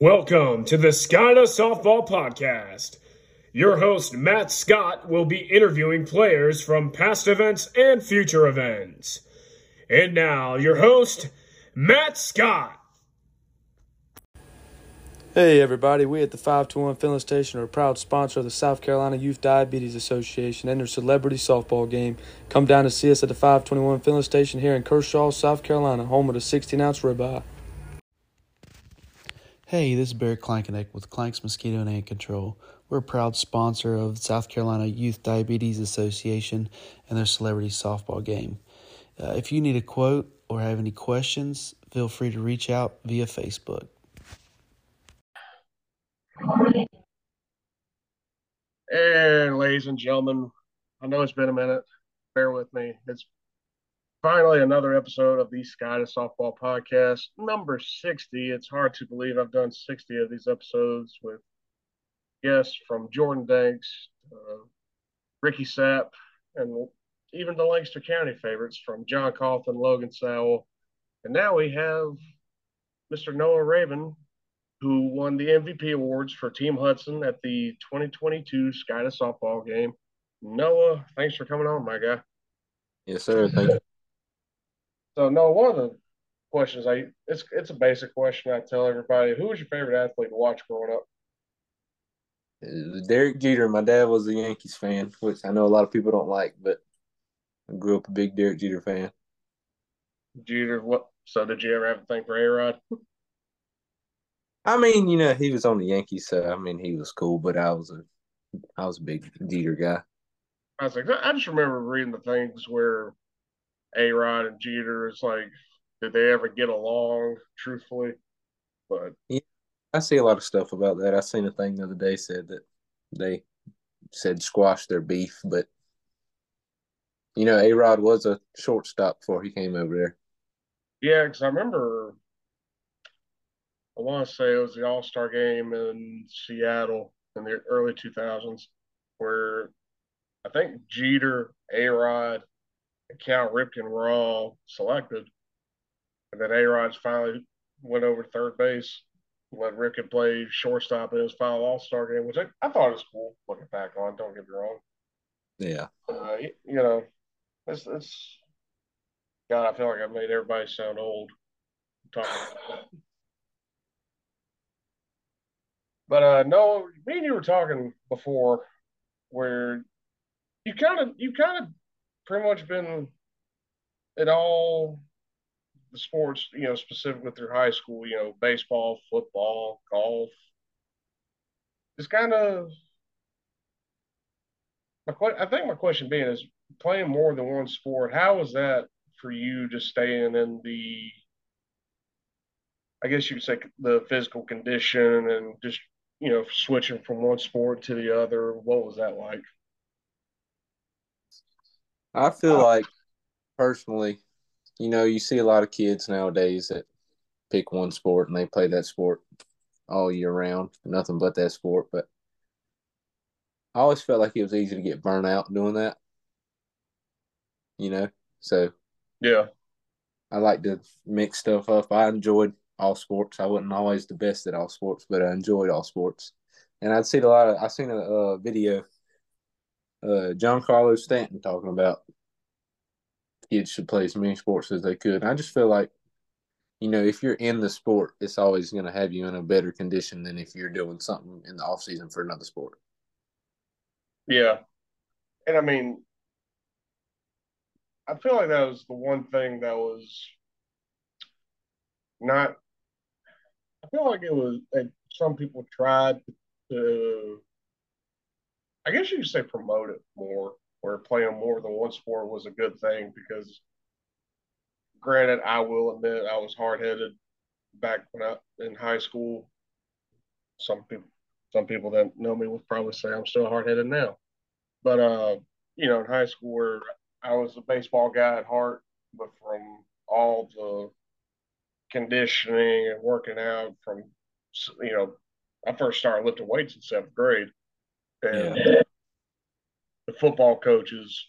Welcome to the SCIDA Softball Podcast. Your host, Matt Scott, will be interviewing players from past events and future events. And now, your host, Matt Scott. Hey everybody, we at the 521 Filling Station are a proud sponsor of the South Carolina Youth Diabetes Association and their celebrity softball game. Come down to see us at the 521 Filling Station here in Kershaw, South Carolina, home of the 16 ounce ribeye. Hey, this is Barry Klankenek with Clank's Mosquito and Ant Control. We're a proud sponsor of South Carolina Youth Diabetes Association and their celebrity softball game. Uh, if you need a quote or have any questions, feel free to reach out via Facebook. And ladies and gentlemen, I know it's been a minute. Bear with me. It's finally another episode of the SCIDA Softball podcast, number 60. It's hard to believe I've done 60 of these episodes with guests from Jordan Danks, uh, Ricky Sapp, and even the Lancaster County favorites from John Coughlin, Logan Sowell. And now we have Mr. Noah Raven, who won the MVP awards for Team Hudson at the 2022 SCIDA Softball game. Noah, thanks for coming on, my guy. Yes, sir. Thank you. So no, one of the questions I it's it's a basic question I tell everybody. Who was your favorite athlete to watch growing up? Derek Jeter. My dad was a Yankees fan, which I know a lot of people don't like, but I grew up a big Derek Jeter fan. Jeter, what? So did you ever have a thing for A Rod? I mean, you know, he was on the Yankees, so I mean, he was cool, but I was a, I was a big Jeter guy. I was like, I just remember reading the things where A Rod and Jeter is like, did they ever get along? Truthfully, but yeah, I see a lot of stuff about that. I seen a thing the other day said that they said squash their beef, but you know, A Rod was a shortstop before he came over there. Yeah, because I remember, I want to say it was the All Star game in Seattle in the early 2000s, where I think Jeter, A Rod, and Cal Ripken were all selected. And then A Rod's finally went over to third base, let Ripken play shortstop in his final All Star game, which I, I thought was cool looking back on. Don't get me wrong. Yeah. Uh, you, you know, it's, it's, God, I feel like I've made everybody sound old talking about that. But uh no, me and you were talking before where you kind of you kind of pretty much been in all the sports, you know, specifically through high school, you know, baseball, football, golf. It's kind of my I think my question being is playing more than one sport. How is that for you just staying in the I guess you could say the physical condition and just you know switching from one sport to the other. What was that like? I feel like personally, you know, you see a lot of kids nowadays that pick one sport and they play that sport all year round, nothing but that sport. But I always felt like it was easy to get burnt out doing that. You know, so Yeah, I like to mix stuff up. I enjoyed all sports. I wasn't always the best at all sports, but I enjoyed all sports. And I'd seen a lot of. I seen a uh, video, uh, Giancarlo Stanton talking about kids should play as many sports as they could. And I just feel like, you know, if you're in the sport, it's always going to have you in a better condition than if you're doing something in the off season for another sport. yeah, and I mean, I feel like that was the one thing that was not. I feel like it was that some people tried to. I guess you could say promote it more, where playing more than one sport was a good thing because. Granted, I will admit I was hard headed back when I in high school. Some people, some people that know me will probably say I'm still hard headed now, but uh, you know, in high school I was a baseball guy at heart, but from all the conditioning and working out from, you know, I first started lifting weights in seventh grade, and the football coaches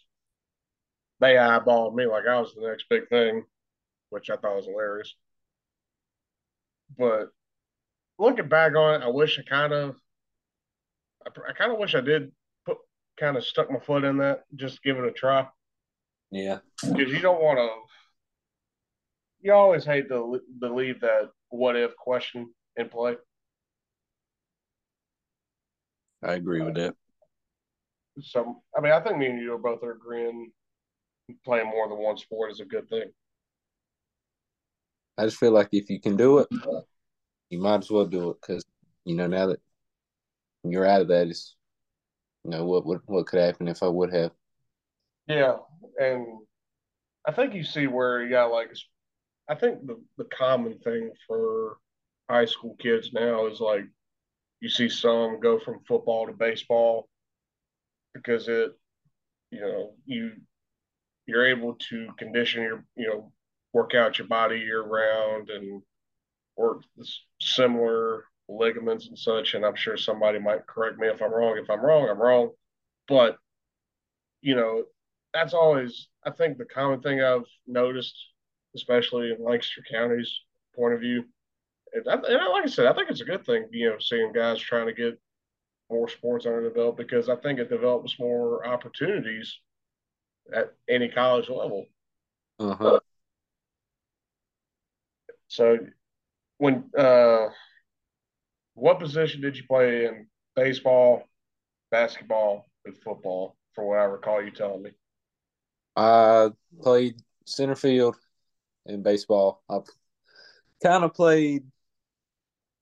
they eyeballed me like I was the next big thing, which I thought was hilarious. But looking back on it, I wish I kind of, I, I kind of wish I did put kind of stuck my foot in that, just give it a try. Yeah, because you don't want to. You always hate to, to leave that what if question in play. I agree with that. So, I mean, I think me and you are both are agreeing playing more than one sport is a good thing. I just feel like if you can do it, you might as well do it because you know now that you're out of that, is you know what what what could happen if I would have. Yeah, and I think you see where you got like, I think the the common thing for high school kids now is like you see some go from football to baseball because it, you know, you you're able to condition your, you know, work out your body year round and work similar ligaments and such. And I'm sure somebody might correct me if I'm wrong. If I'm wrong, I'm wrong. But you know, that's always I think the common thing I've noticed, especially in Lancaster County's point of view. And, I, and like I said, I think it's a good thing, you know, seeing guys trying to get more sports under the belt because I think it develops more opportunities at any college level. Uh-huh. So, when uh, what position did you play in baseball, basketball, and football? For what I recall, you telling me. I played center field in baseball. I kind of played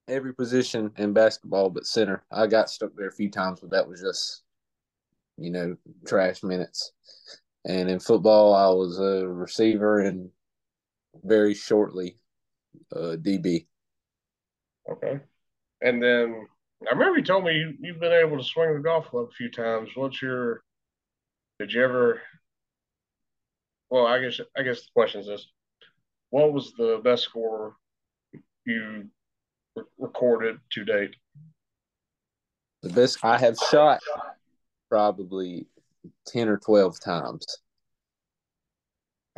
every position in basketball but center. I got stuck there a few times, but that was just, you know, trash minutes. And in football, I was a receiver and very shortly uh, DB. Okay. And then I remember you told me you, you've been able to swing the golf club a few times. What's your, did you ever, well, I guess, I guess the question is this what was the best score you re- recorded to date? The best I have shot probably 10 or 12 times.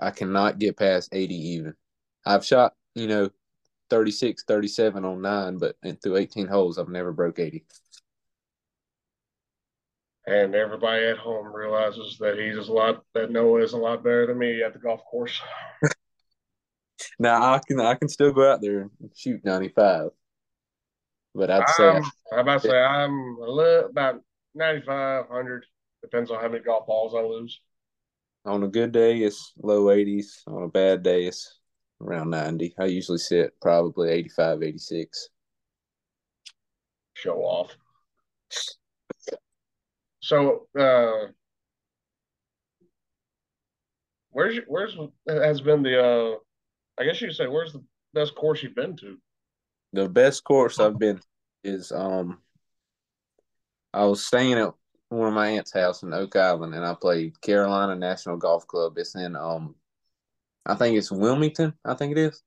I cannot get past 80 even. I've shot, you know, 36, 37 on nine, but through 18 holes, I've never broke 80. And everybody at home realizes that he's a lot, that Noah is a lot better than me at the golf course. now I can I can still go out there and shoot 95. But I'd say I'm, I'm about to say I'm a little about 95, 100. Depends on how many golf balls I lose. On a good day, it's low 80s. On a bad day, it's around 90. I usually sit probably 85, 86. Show off. So, uh, where's where's has been the uh, I guess you could say where's the best course you've been to? The best course I've been is um I was staying at one of my aunt's house in Oak Island and I played Carolina National Golf Club. It's in um I think it's Wilmington, I think it is.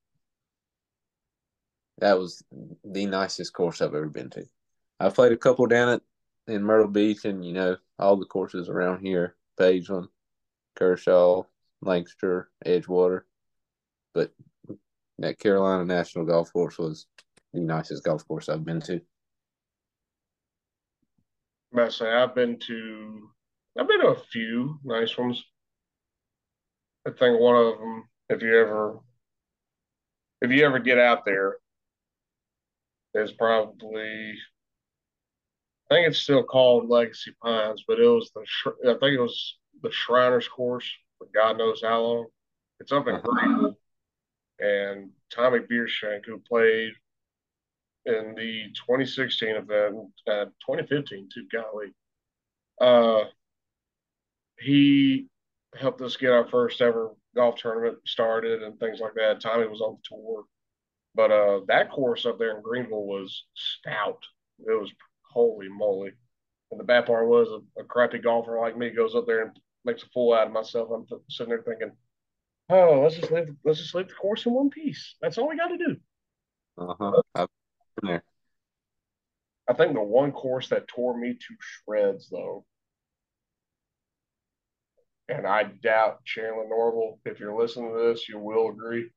That was the nicest course I've ever been to. I've played a couple down at in Myrtle Beach and you know, all the courses around here, Pageland, Kershaw, Lancaster, Edgewater. But that Carolina National Golf Course was the nicest golf course I've been to. I say I've been to I've been to a few nice ones. I think one of them, if you ever if you ever get out there, is probably I think it's still called Legacy Pines, but it was the I think it was the Shriners course for God knows how long. It's up in uh-huh. Greenville, and Tommy Biershenk, who played in the 2016 event, uh, 2015 too, golly. Uh, he helped us get our first ever golf tournament started and things like that. Tommy was on the tour, but uh, that course up there in Greenville was stout. It was holy moly. And the bad part was a, a crappy golfer like me goes up there and makes a fool out of myself. I'm sitting there thinking, oh, let's just leave, let's just leave the course in one piece. That's all we got to do. Uh huh there. I think the one course that tore me to shreds, though, and I doubt Chandler Norval, if you're listening to this, you will agree.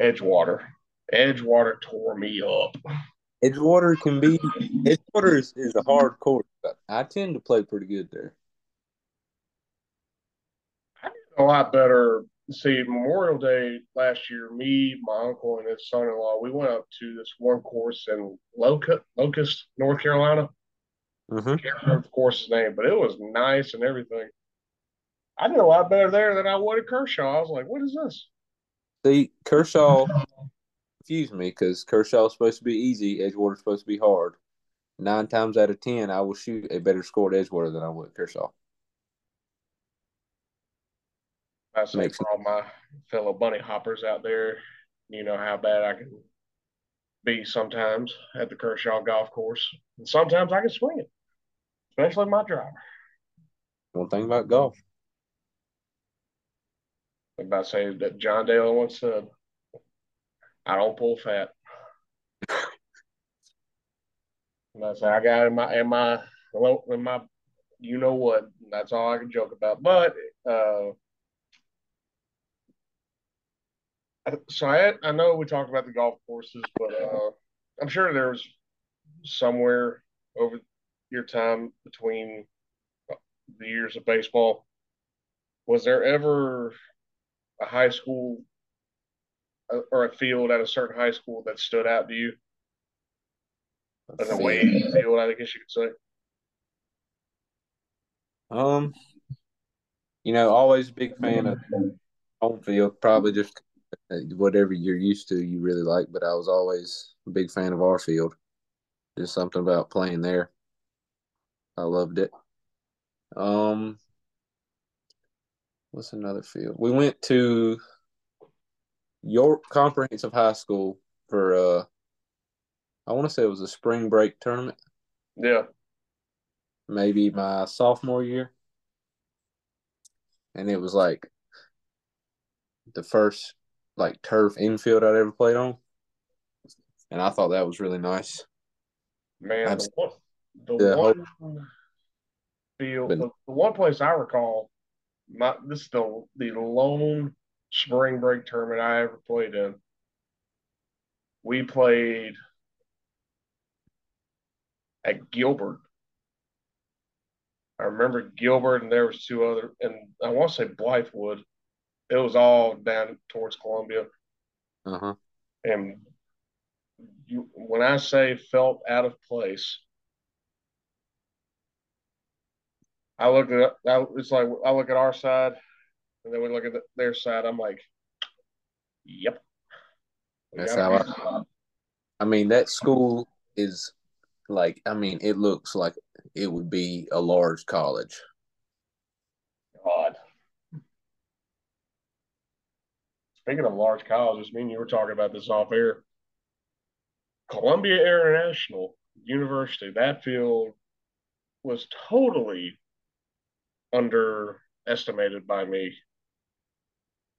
Edgewater. Edgewater tore me up. Edgewater can be Edgewater is, is a hard course, but I tend to play pretty good there. I did a lot better. See, Memorial Day last year, me, my uncle, and his son-in-law, we went up to this one course in Locust, Locust North Carolina. Mm-hmm. I can't remember the course's name, but it was nice and everything. I did a lot better there than I would at Kershaw. I was like, "What is this?" See, Kershaw confused me because Kershaw is supposed to be easy, Edgewater is supposed to be hard. Nine times out of ten, I will shoot a better score at Edgewater than I would at Kershaw. I say Makes for all my fellow bunny hoppers out there, you know how bad I can be sometimes at the Kershaw golf course. And sometimes I can swing it, especially my driver. One thing about golf. I'm about to say that John Daly once said, I don't pull fat. and I say I got in my in my in my you know what. That's all I can joke about. But uh so I I know we talked about the golf courses, but uh I'm sure there was somewhere over your time between the years of baseball. Was there ever a high school uh, or a field at a certain high school that stood out to you? An away field, I guess you could say. Um, you know, always a big fan of home field. Probably just whatever you're used to, you really like. But I was always a big fan of our field. Just something about playing there. I loved it. Um, what's another field? We went to York Comprehensive High School for uh, I want to say it was a spring break tournament. Yeah. maybe my sophomore year. And it was like the first like turf infield I'd ever played on. And I thought that was really nice. Man, the Abs- one, the the one field, But- the, the one place I recall, my this is the the lone spring break tournament I ever played in. We played at Gilbert. I remember Gilbert, and there was two other, and I want to say Blythewood. It was all down towards Columbia, Uh-huh. and you, when I say felt out of place, I look at I, it's like I look at our side, and then we look at the, their side. I'm like, "Yep." We That's how it. I mean that school is like I mean it looks like it would be a large college. God. Speaking of large colleges, me and you were talking about this off air. Columbia International University, that field was totally underestimated by me.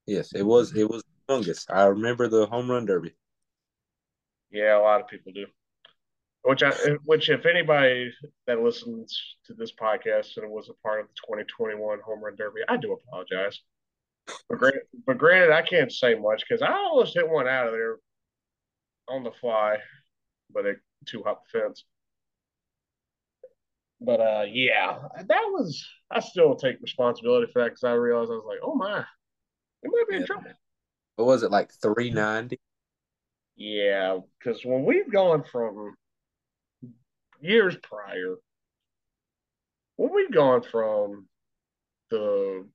Yes, it was it was humongous. I remember the home run derby. Yeah, a lot of people do. Which I, which if anybody that listens to this podcast and was a part of the 2021 home run derby, I do apologize. But granted, but granted, I can't say much because I almost hit one out of there on the fly, but it too hot the fence. But uh, yeah, that was. I still take responsibility for that because I realized I was like, oh my, it might be in Yeah. trouble. What was it like three ninety? Yeah, because when we've gone from years prior, when we've gone from the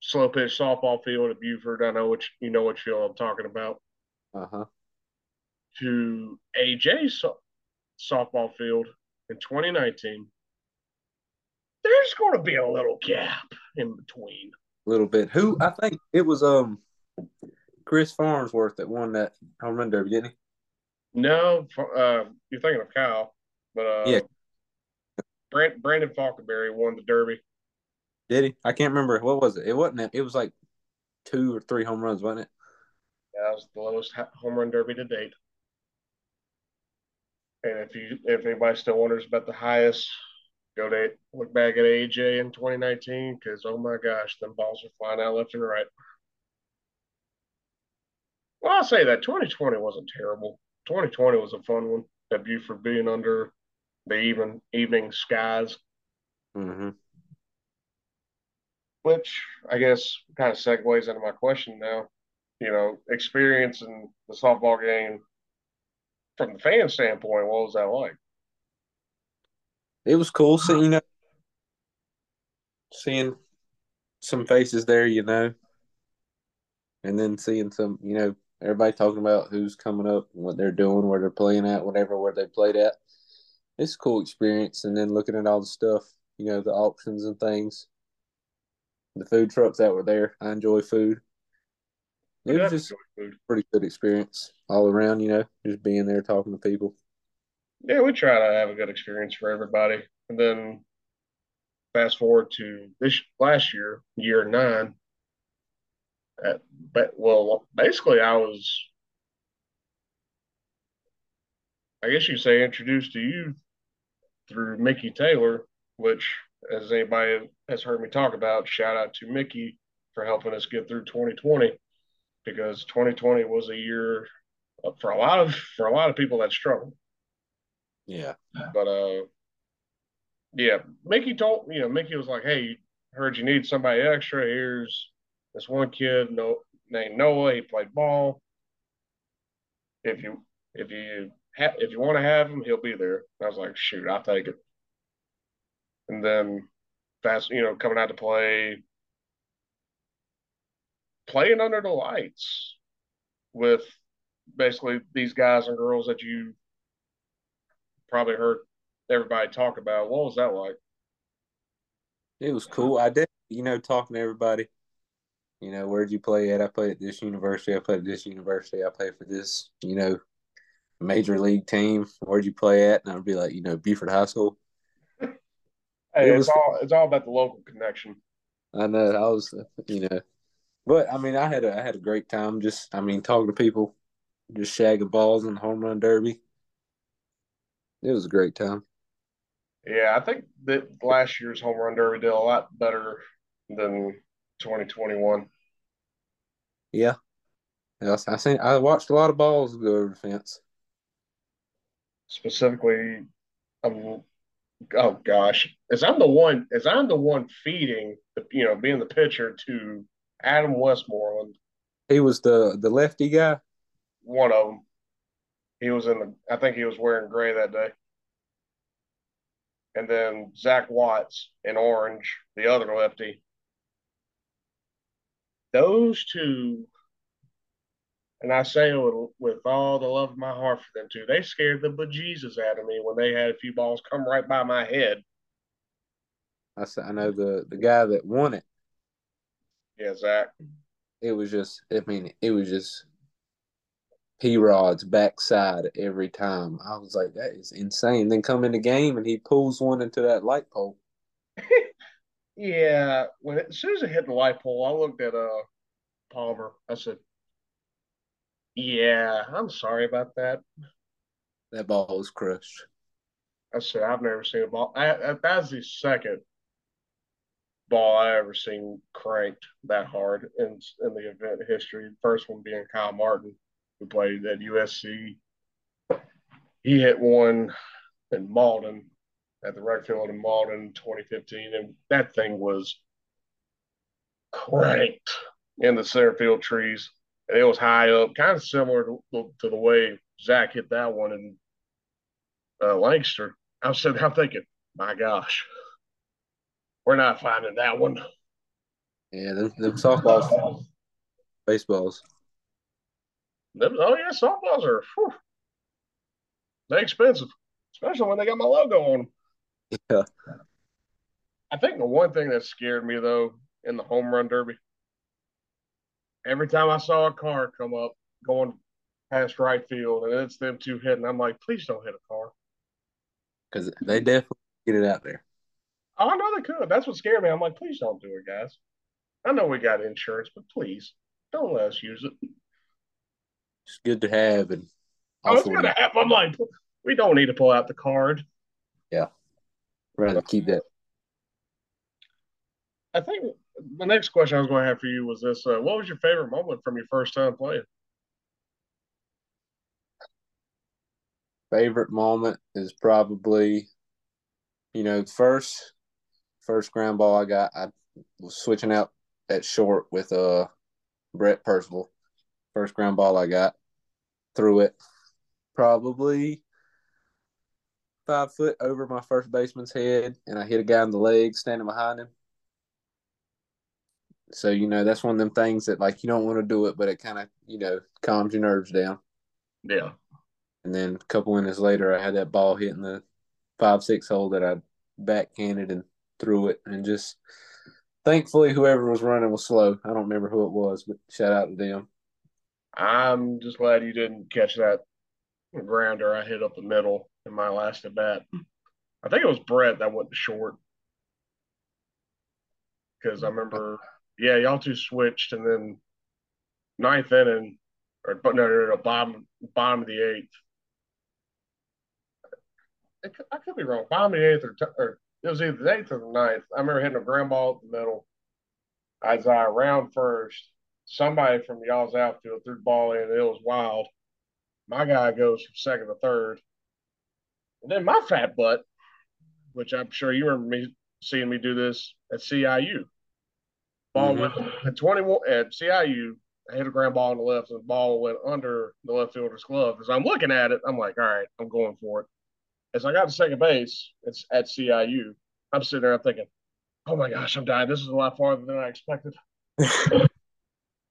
slow pitch softball field at Buford, I know what you, know what field I'm talking about, Uh huh. to AJ so- softball field in 2019. There's going to be a little gap in between. A little bit. Who I think it was um Chris Farnsworth that won that home run derby, didn't he? No, uh, you're thinking of Kyle, but uh, Yeah. Brand, Brandon Falconberry won the Derby. Did he? I can't remember. What was it? It wasn't. It was like two or three home runs, wasn't it? Yeah, that was the lowest home run derby to date. And if you if anybody still wonders about the highest, go to look back at AJ in 2019 because oh my gosh, them balls are flying out left and right. Well, I'll say that 2020 wasn't terrible. 2020 was a fun one at Buford being under the even evening skies. Mm-hmm. Which I guess kind of segues into my question now. You know, experiencing the softball game from the fan standpoint, what was that like? It was cool seeing you know seeing some faces there, you know, and then seeing some, you know, everybody talking about who's coming up, what they're doing, where they're playing at, whatever, where they played at. It's a cool experience, and then looking at all the stuff, you know, the options and things, the food trucks that were there. I enjoy food. It was just a pretty good experience all around, you know, just being there talking to people. Yeah, we try to have a good experience for everybody. And then fast forward to this last year, year nine. At, but well, basically, I was, I guess you say, introduced to you through Mickey Taylor, which, as anybody has heard me talk about, shout out to Mickey for helping us get through 2020 because 2020 was a year for a lot of for a lot of people that struggled. Yeah. But uh yeah, Mickey told you know, Mickey was like, Hey, heard you need somebody extra. Here's this one kid no, named Noah. He played ball. If you if you ha- if you want to have him, he'll be there. I was like, shoot, I'll take it. And then fast, you know, coming out to play, playing under the lights with basically these guys and girls that you probably heard everybody talk about. What was that like? It was cool. I did, you know, talking to everybody. You know, where'd you play at? I played at this university. I played at this university. I played for this, you know, major league team. Where'd you play at? And I'd be like, you know, Buford High School. Hey, it it's was, all it's all about the local connection. I know. I was, you know, but I mean, I had a I had a great time. Just I mean, talking to people, just shagging balls in the home run derby. It was a great time. Yeah, I think that last year's home run derby did a lot better than 2021. Yeah, yes, I seen. I watched a lot of balls go over the fence. Specifically, um, oh gosh, as I'm the one, as I'm the one feeding, the, you know, being the pitcher to Adam Westmoreland. He was the the lefty guy. One of them. He was in the. I think he was wearing gray that day. And then Zach Watts in orange, the other lefty. Those two, and I say with, with all the love of my heart for them too. they scared the bejesus out of me when they had a few balls come right by my head. I said, I know the the guy that won it yeah, Zach. It was just, I mean, it was just P Rod's backside every time. I was like, that is insane. Then come in the game and he pulls one into that light pole. yeah, when it, as soon as it hit the light pole, I looked at uh Palmer. I said, "Yeah, I'm sorry about that." That ball was crushed. I said, "I've never seen a ball." I, that's the second ball I ever seen cranked that hard in in the event history. The first one being Kyle Martin, who played at USC. He hit one in Malden at the rec field in Malden 2015, and that thing was cranked in the center field trees. And it was high up, kind of similar to, to the way Zach hit that one in uh, Lancaster. I was sitting there thinking, my gosh, we're not finding that one. Yeah, them, them softballs, baseballs. Them, oh yeah, softballs are whew, they expensive, especially when they got my logo on them. Yeah. I think the one thing that scared me though in the home run derby, every time I saw a car come up going past right field and it's them two hitting, I'm like, please don't hit a car. Because they definitely get it out there. Oh, I know they could. That's what scared me. I'm like, please don't do it, guys. I know we got insurance, but please don't let us use it. It's good to have, and I was gonna have. I'm like, we don't need to pull out the card. Yeah, rather keep that. I think the next question I was going to have for you was this: uh, What was your favorite moment from your first time playing? favorite moment is probably, you know, first first ground ball I got. I was switching out at short with uh Brett Percival. First ground ball I got, threw it probably five foot over my first baseman's head, and I hit a guy in the leg standing behind him. So you know that's one of them things that like you don't want to do it, but it kind of you know calms your nerves down. Yeah. And then a couple minutes later, I had that ball hitting the five six hole that I backhanded and threw it, and just thankfully whoever was running was slow. I don't remember who it was, but shout out to them. I'm just glad you didn't catch that grounder I hit up the middle in my last at bat. I think it was Brett that went short because I remember, yeah, y'all two switched, and then ninth inning, or but no, no, no, bottom bottom of the eighth. I could be wrong. Bottom of the eighth, or, or it was either the eighth or the ninth. I remember hitting a ground ball at the middle. As I round first, somebody from y'all's outfield threw the ball in, it was wild. My guy goes from second to third. And then my fat butt, which I'm sure you remember me seeing me do this at CIU. Ball mm-hmm. went at 21 at CIU. I hit a ground ball on the left, and the ball went under the left fielder's glove. As I'm looking at it, I'm like, all right, I'm going for it. As I got to second base, it's at CIU. I'm sitting there, I'm thinking, oh my gosh, I'm dying. This is a lot farther than I expected.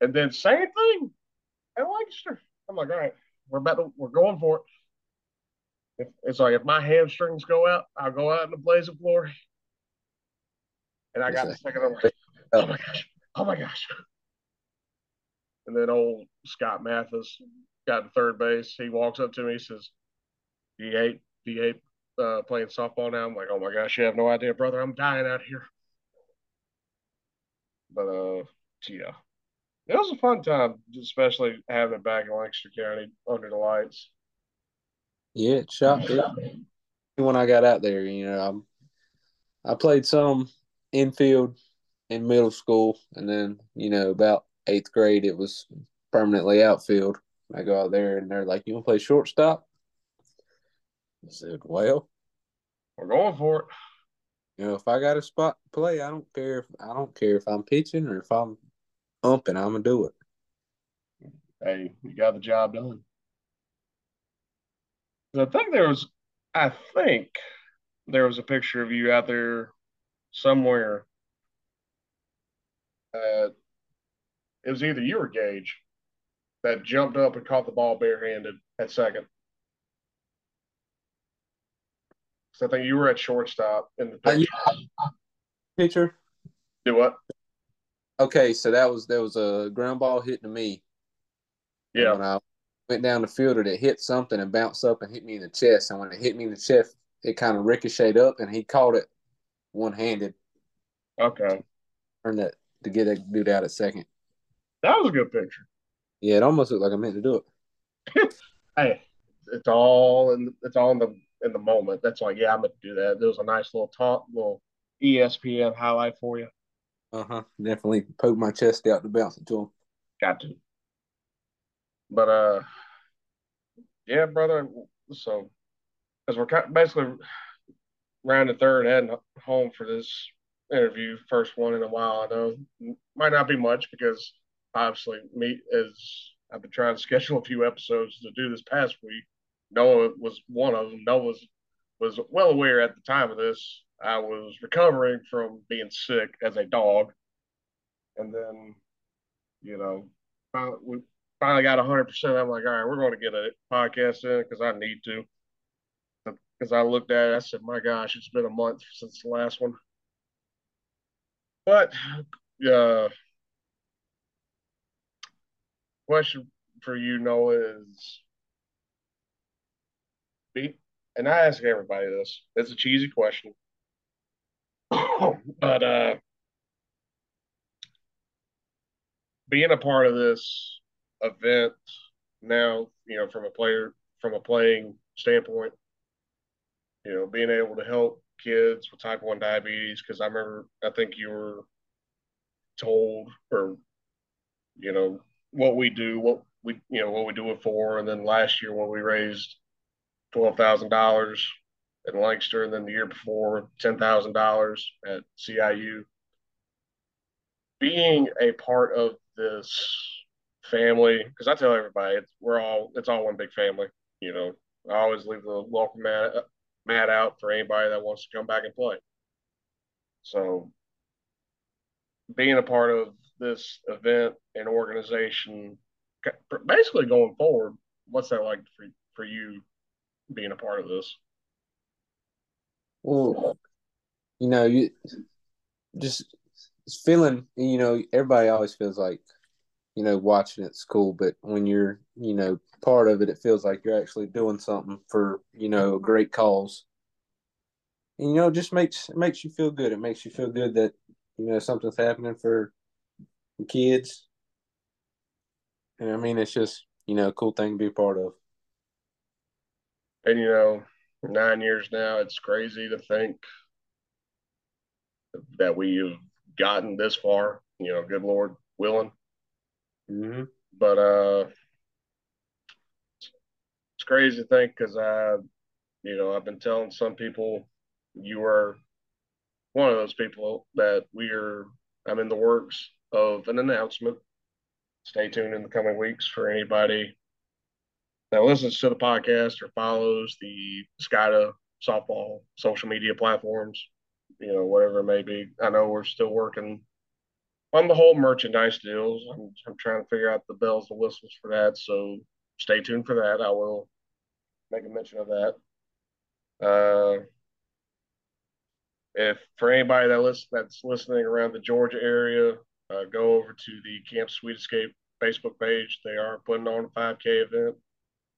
and then same thing at Lancaster. I'm like, all right, we're about to, we're going for it. If, it's like if my hamstrings go out, I'll go out in a blaze of glory. And I got the second. I'm like, oh my gosh, oh my gosh. And then old Scott Mathis got to third base. He walks up to me, he says, "Do you hate? Do you hate uh, playing softball now?" I'm like, "Oh my gosh, you have no idea, brother. I'm dying out here." But uh, yeah, it was a fun time, especially having it back in Lancaster County under the lights. Yeah, it shot it. When I got out there, you know, I'm, I played some infield in middle school, and then you know about eighth grade it was permanently outfield. I go out there and they're like, "You want to play shortstop?" I said, "Well, we're going for it." You know, if I got a spot to play, I don't care. If, I don't care if I'm pitching or if I'm umping. I'm gonna do it. Hey, you got the job done. I think there was, I think there was a picture of you out there somewhere. Uh, it was either you or Gage that jumped up and caught the ball barehanded at second. So I think you were at shortstop in the picture. Uh, picture. Do what? Okay, so that was there was a ground ball hit to me. Yeah. when I went down the fielder that hit something and bounced up and hit me in the chest. And when it hit me in the chest, it kind of ricocheted up and he caught it one handed. Okay. Turn that to get that dude out at second. That was a good picture. Yeah, it almost looked like I meant to do it. hey, it's all in it's all in the in the moment. That's like, yeah, I'm gonna do that. There was a nice little talk, little ESPN highlight for you. Uh huh. Definitely poke my chest out to bounce it to him. Got to. But uh, yeah, brother. So, as we're basically round the third, heading home for this interview, first one in a while. I know might not be much because obviously me as I've been trying to schedule a few episodes to do this past week. Noah was one of them. Noah was was well aware at the time of this. I was recovering from being sick as a dog, and then you know we finally got 100%. I'm like, all right, we're going to get a podcast in because I need to. Because I looked at it, I said, my gosh, it's been a month since the last one. But, uh, question for you, Noah, is be, and I ask everybody this. It's a cheesy question. but uh being a part of this event now, you know, from a player from a playing standpoint, you know, being able to help kids with type one diabetes because I remember I think you were told or you know what we do, what we you know what we do it for, and then last year when we raised twelve thousand dollars at Lancaster, and then the year before ten thousand dollars at CIU. Being a part of this family, because I tell everybody we're all it's all one big family. You know, I always leave the welcome mat, mat out for anybody that wants to come back and play. So, being a part of this event and organization, basically going forward, what's that like for for you being a part of this? Well, you know, you just feeling, you know, everybody always feels like, you know, watching it's cool, but when you're, you know, part of it, it feels like you're actually doing something for, you know, a great cause. And, you know, it just makes it makes you feel good. It makes you feel good that, you know, something's happening for the kids. And I mean, it's just, you know, a cool thing to be part of. And, you know, nine years now, it's crazy to think that we've gotten this far, you know, good Lord willing. Mm-hmm. But uh, it's crazy to think because I, you know, I've been telling some people you are one of those people that we are. I'm in the works of an announcement. Stay tuned in the coming weeks for anybody that listens to the podcast or follows the SCIDA softball social media platforms, you know, whatever it may be. I know we're still working on the whole merchandise deals. I'm, I'm trying to figure out the bells and whistles for that. So stay tuned for that. I will make a mention of that. Uh, if for anybody that listen, that's listening around the Georgia area, uh, go over to the Camp Sweet Escape Facebook page. They are putting on a 5K event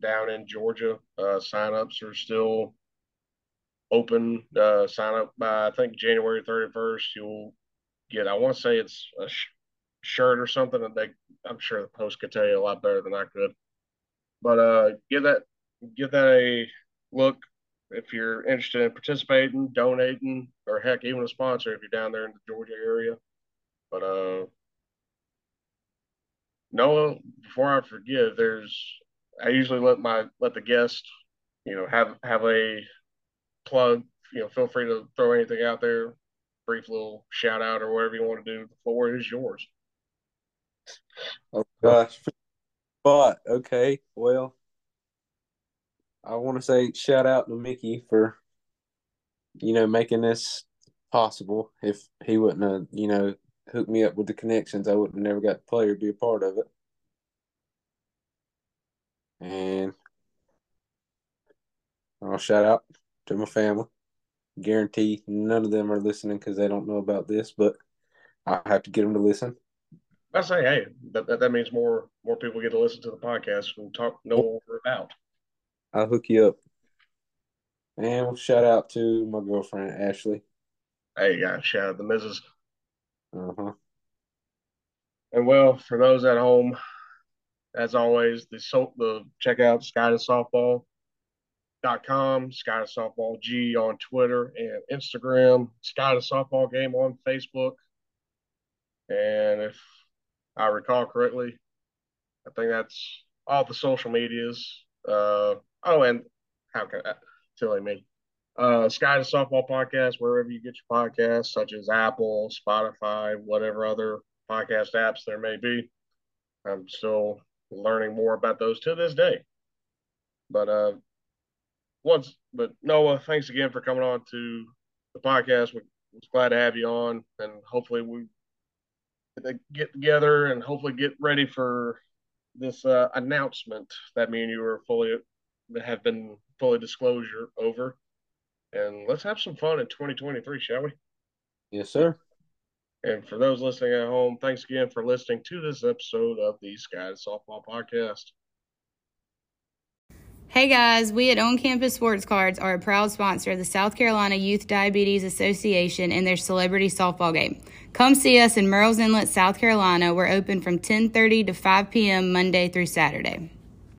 down in Georgia. Uh, signups are still open. Uh, sign up by I think January 31st. You'll get. I want to say it's a sh- shirt or something. And they, I'm sure the post could tell you a lot better than I could. But uh, give that give that a look if you're interested in participating, donating, or heck, even a sponsor if you're down there in the Georgia area. But uh, Noah, before I forget, there's I usually let my let the guest, you know, have have a plug. You know, feel free to throw anything out there, brief little shout out or whatever you want to do. The floor is yours. Oh gosh, but okay, well, I want to say shout out to Mickey for, you know, making this possible. If he wouldn't have, you know, hooked me up with the connections, I would have never got to play or be a part of it. And I'll shout out to my family. Guarantee none of them are listening because they don't know about this, but I have to get them to listen. I say, hey, that, that, that means more more people get to listen to the podcast and talk know what we're about. I'll hook you up. And shout out to my girlfriend Ashley. Hey, yeah, shout out the missus. Uh huh. And well, for those at home, as always, the so the check out SCIDA Softball dot com, SCIDA Softball G on Twitter and Instagram, SCIDA Softball Game on Facebook. And if I recall correctly, I think that's all the social medias. Uh, oh, and how can I, silly me. Uh, SCIDA Softball Podcast, wherever you get your podcasts, such as Apple, Spotify, whatever other podcast apps there may be. I'm still learning more about those to this day. But uh, once, but Noah, thanks again for coming on to the podcast. We're glad to have you on, and hopefully we get together and hopefully get ready for this uh, announcement that me and you are fully have been fully disclosure over. And let's have some fun in 2023, shall we? Yes, sir. And for those listening at home, thanks again for listening to this episode of the SCIDA Softball Podcast. Hey guys, we at On Campus Sports Cards are a proud sponsor of the South Carolina Youth Diabetes Association and their celebrity softball game. Come see us in Murrells Inlet, South Carolina. We're open from 10:30 to 5 p.m. Monday through Saturday.